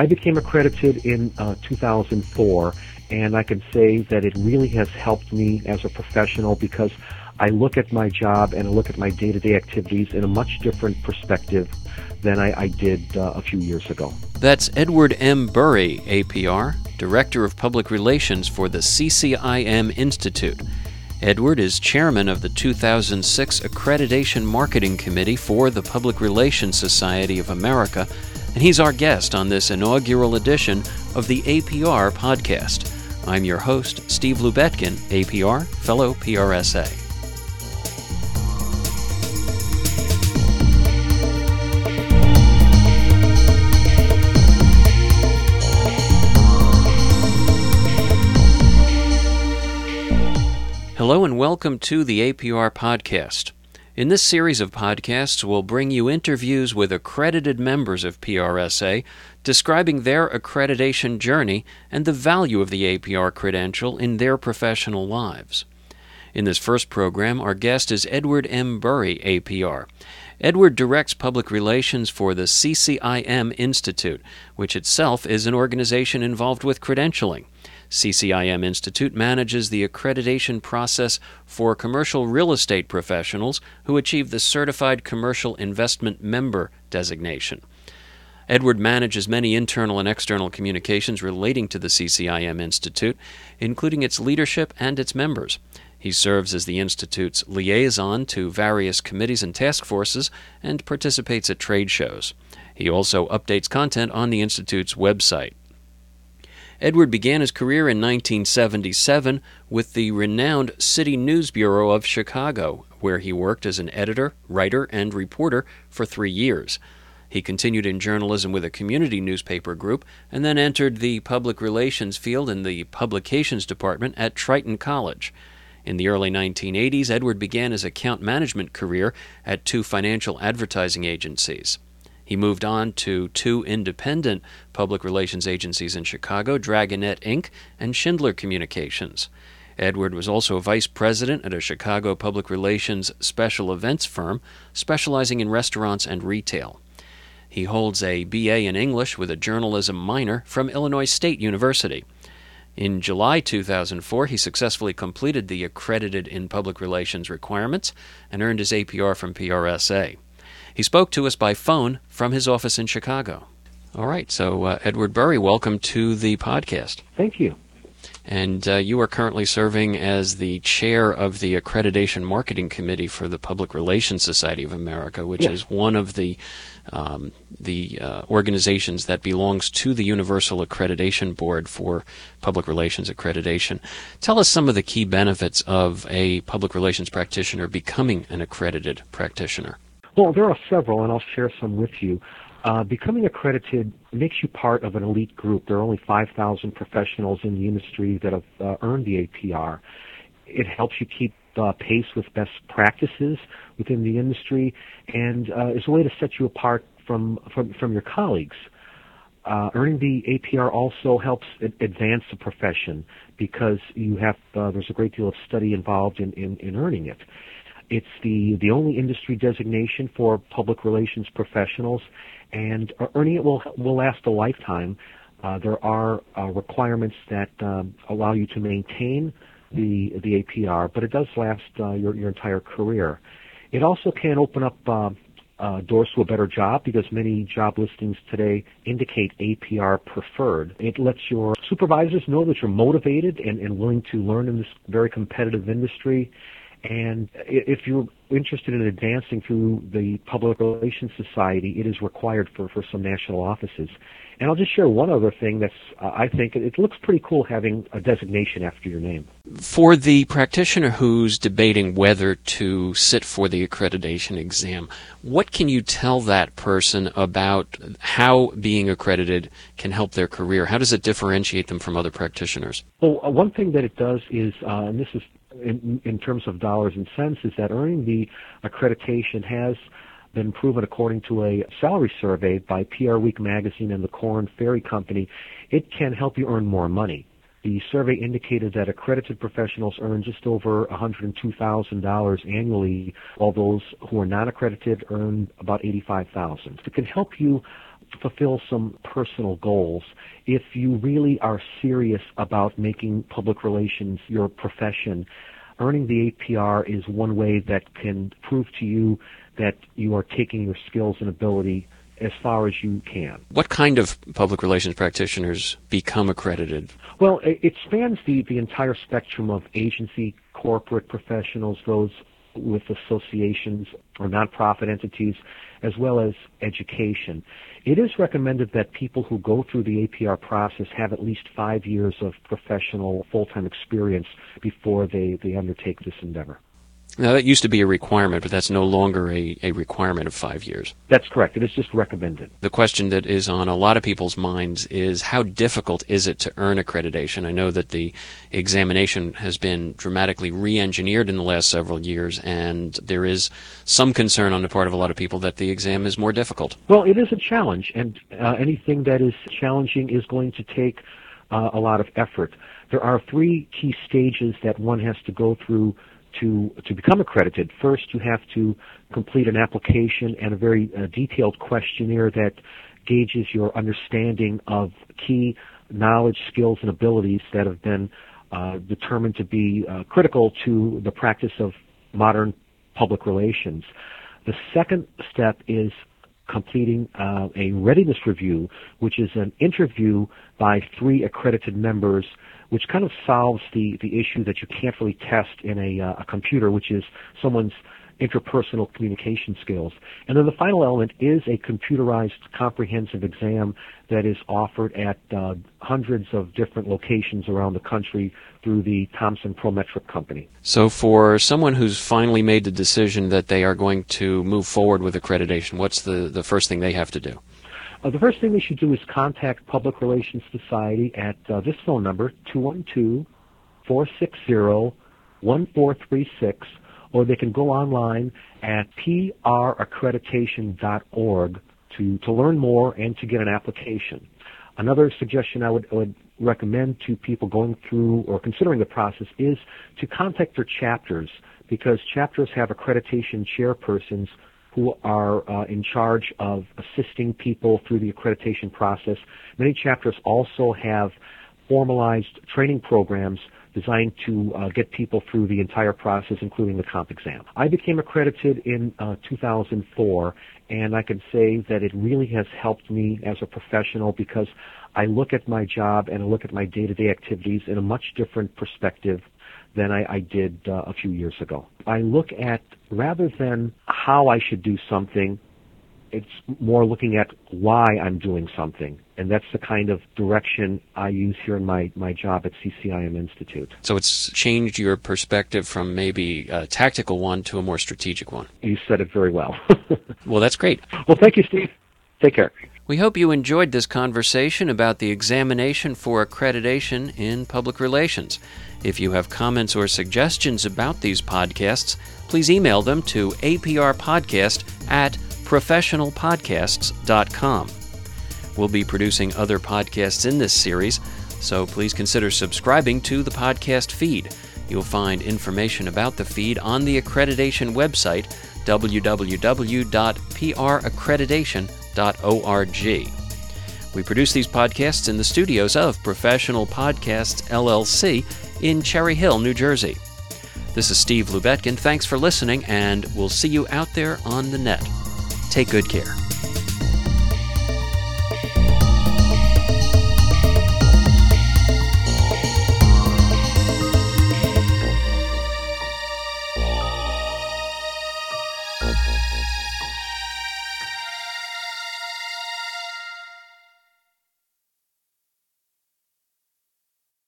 I became accredited in uh, 2004, and I can say that it really has helped me as a professional because I look at my job and I look at my day-to-day activities in a much different perspective than I, I did uh, a few years ago. That's Edward M. Burry, APR, Director of Public Relations for the CCIM Institute. Edward is chairman of the 2006 Accreditation Marketing Committee for the Public Relations Society of America, and he's our guest on this inaugural edition of the APR podcast. I'm your host, Steve Lubetkin, APR, fellow PRSA. Hello and welcome to the APR podcast. In this series of podcasts, we'll bring you interviews with accredited members of PRSA describing their accreditation journey and the value of the APR credential in their professional lives. In this first program, our guest is Edward M. Burry, APR. Edward directs public relations for the CCIM Institute, which itself is an organization involved with credentialing. CCIM Institute manages the accreditation process for commercial real estate professionals who achieve the Certified Commercial Investment Member designation. Edward manages many internal and external communications relating to the CCIM Institute, including its leadership and its members. He serves as the Institute's liaison to various committees and task forces and participates at trade shows. He also updates content on the Institute's website. Edward began his career in 1977 with the renowned City News Bureau of Chicago, where he worked as an editor, writer, and reporter for three years. He continued in journalism with a community newspaper group and then entered the public relations field in the publications department at Triton College. In the early 1980s, Edward began his account management career at two financial advertising agencies. He moved on to two independent public relations agencies in Chicago, Dragonette Inc. and Schindler Communications. Edward was also vice president at a Chicago public relations special events firm specializing in restaurants and retail. He holds a BA in English with a journalism minor from Illinois State University. In July 2004, he successfully completed the accredited in public relations requirements and earned his APR from PRSA. He spoke to us by phone from his office in Chicago. All right, so uh, Edward Burry, welcome to the podcast. Thank you. And uh, you are currently serving as the chair of the Accreditation Marketing Committee for the Public Relations Society of America, which yes. is one of the um, the uh, organizations that belongs to the Universal Accreditation Board for Public Relations Accreditation. Tell us some of the key benefits of a public relations practitioner becoming an accredited practitioner. Well, there are several, and I'll share some with you. Uh, becoming accredited makes you part of an elite group. There are only 5,000 professionals in the industry that have uh, earned the APR. It helps you keep uh, pace with best practices within the industry, and uh, is a way to set you apart from from, from your colleagues. Uh, earning the APR also helps advance the profession because you have uh, there's a great deal of study involved in, in, in earning it. It's the, the only industry designation for public relations professionals, and earning it will, will last a lifetime. Uh, there are uh, requirements that um, allow you to maintain the, the APR, but it does last uh, your, your entire career. It also can open up uh, uh, doors to a better job because many job listings today indicate APR preferred. It lets your supervisors know that you're motivated and, and willing to learn in this very competitive industry. And if you're interested in advancing through the Public Relations Society, it is required for, for some national offices. And I'll just share one other thing that's, uh, I think, it looks pretty cool having a designation after your name. For the practitioner who's debating whether to sit for the accreditation exam, what can you tell that person about how being accredited can help their career? How does it differentiate them from other practitioners? Well, uh, one thing that it does is, uh, and this is in, in terms of dollars and cents is that earning the accreditation has been proven according to a salary survey by PR Week magazine and the Korn Ferry Company, it can help you earn more money. The survey indicated that accredited professionals earn just over $102,000 annually, while those who are non-accredited earn about 85,000. It can help you fulfill some personal goals, if you really are serious about making public relations your profession, earning the APR is one way that can prove to you that you are taking your skills and ability as far as you can. What kind of public relations practitioners become accredited? Well, it spans the, the entire spectrum of agency, corporate professionals, those with associations or nonprofit entities, as well as education. It is recommended that people who go through the APR process have at least five years of professional full-time experience before they, they undertake this endeavor. Now, that used to be a requirement, but that's no longer a, a requirement of five years. That's correct. It is just recommended. The question that is on a lot of people's minds is how difficult is it to earn accreditation? I know that the examination has been dramatically re engineered in the last several years, and there is some concern on the part of a lot of people that the exam is more difficult. Well, it is a challenge, and uh, anything that is challenging is going to take uh, a lot of effort. There are three key stages that one has to go through to to become accredited, first you have to complete an application and a very uh, detailed questionnaire that gauges your understanding of key knowledge, skills, and abilities that have been uh, determined to be uh, critical to the practice of modern public relations. The second step is completing uh, a readiness review, which is an interview by three accredited members which kind of solves the, the issue that you can't really test in a, uh, a computer, which is someone's interpersonal communication skills. And then the final element is a computerized comprehensive exam that is offered at uh, hundreds of different locations around the country through the Thomson Prometric Company. So, for someone who's finally made the decision that they are going to move forward with accreditation, what's the, the first thing they have to do? Uh, the first thing they should do is contact Public Relations Society at uh, this phone number, 212-460-1436, or they can go online at praccreditation.org to, to learn more and to get an application. Another suggestion I would, would recommend to people going through or considering the process is to contact their chapters because chapters have accreditation chairpersons who are uh, in charge of assisting people through the accreditation process. Many chapters also have formalized training programs designed to uh, get people through the entire process, including the comp exam. I became accredited in uh, 2004, and I can say that it really has helped me as a professional because I look at my job and I look at my day-to-day activities in a much different perspective than I, I did uh, a few years ago. I look at rather than how I should do something, it's more looking at why I'm doing something. And that's the kind of direction I use here in my, my job at CCIM Institute. So it's changed your perspective from maybe a tactical one to a more strategic one. You said it very well. well, that's great. Well, thank you, Steve. Take care. We hope you enjoyed this conversation about the examination for accreditation in public relations. If you have comments or suggestions about these podcasts, please email them to aprpodcast at professionalpodcasts.com. We'll be producing other podcasts in this series, so please consider subscribing to the podcast feed. You'll find information about the feed on the accreditation website, www.praccreditation.org. We produce these podcasts in the studios of Professional Podcasts LLC in Cherry Hill, New Jersey. This is Steve Lubetkin. Thanks for listening, and we'll see you out there on the net. Take good care.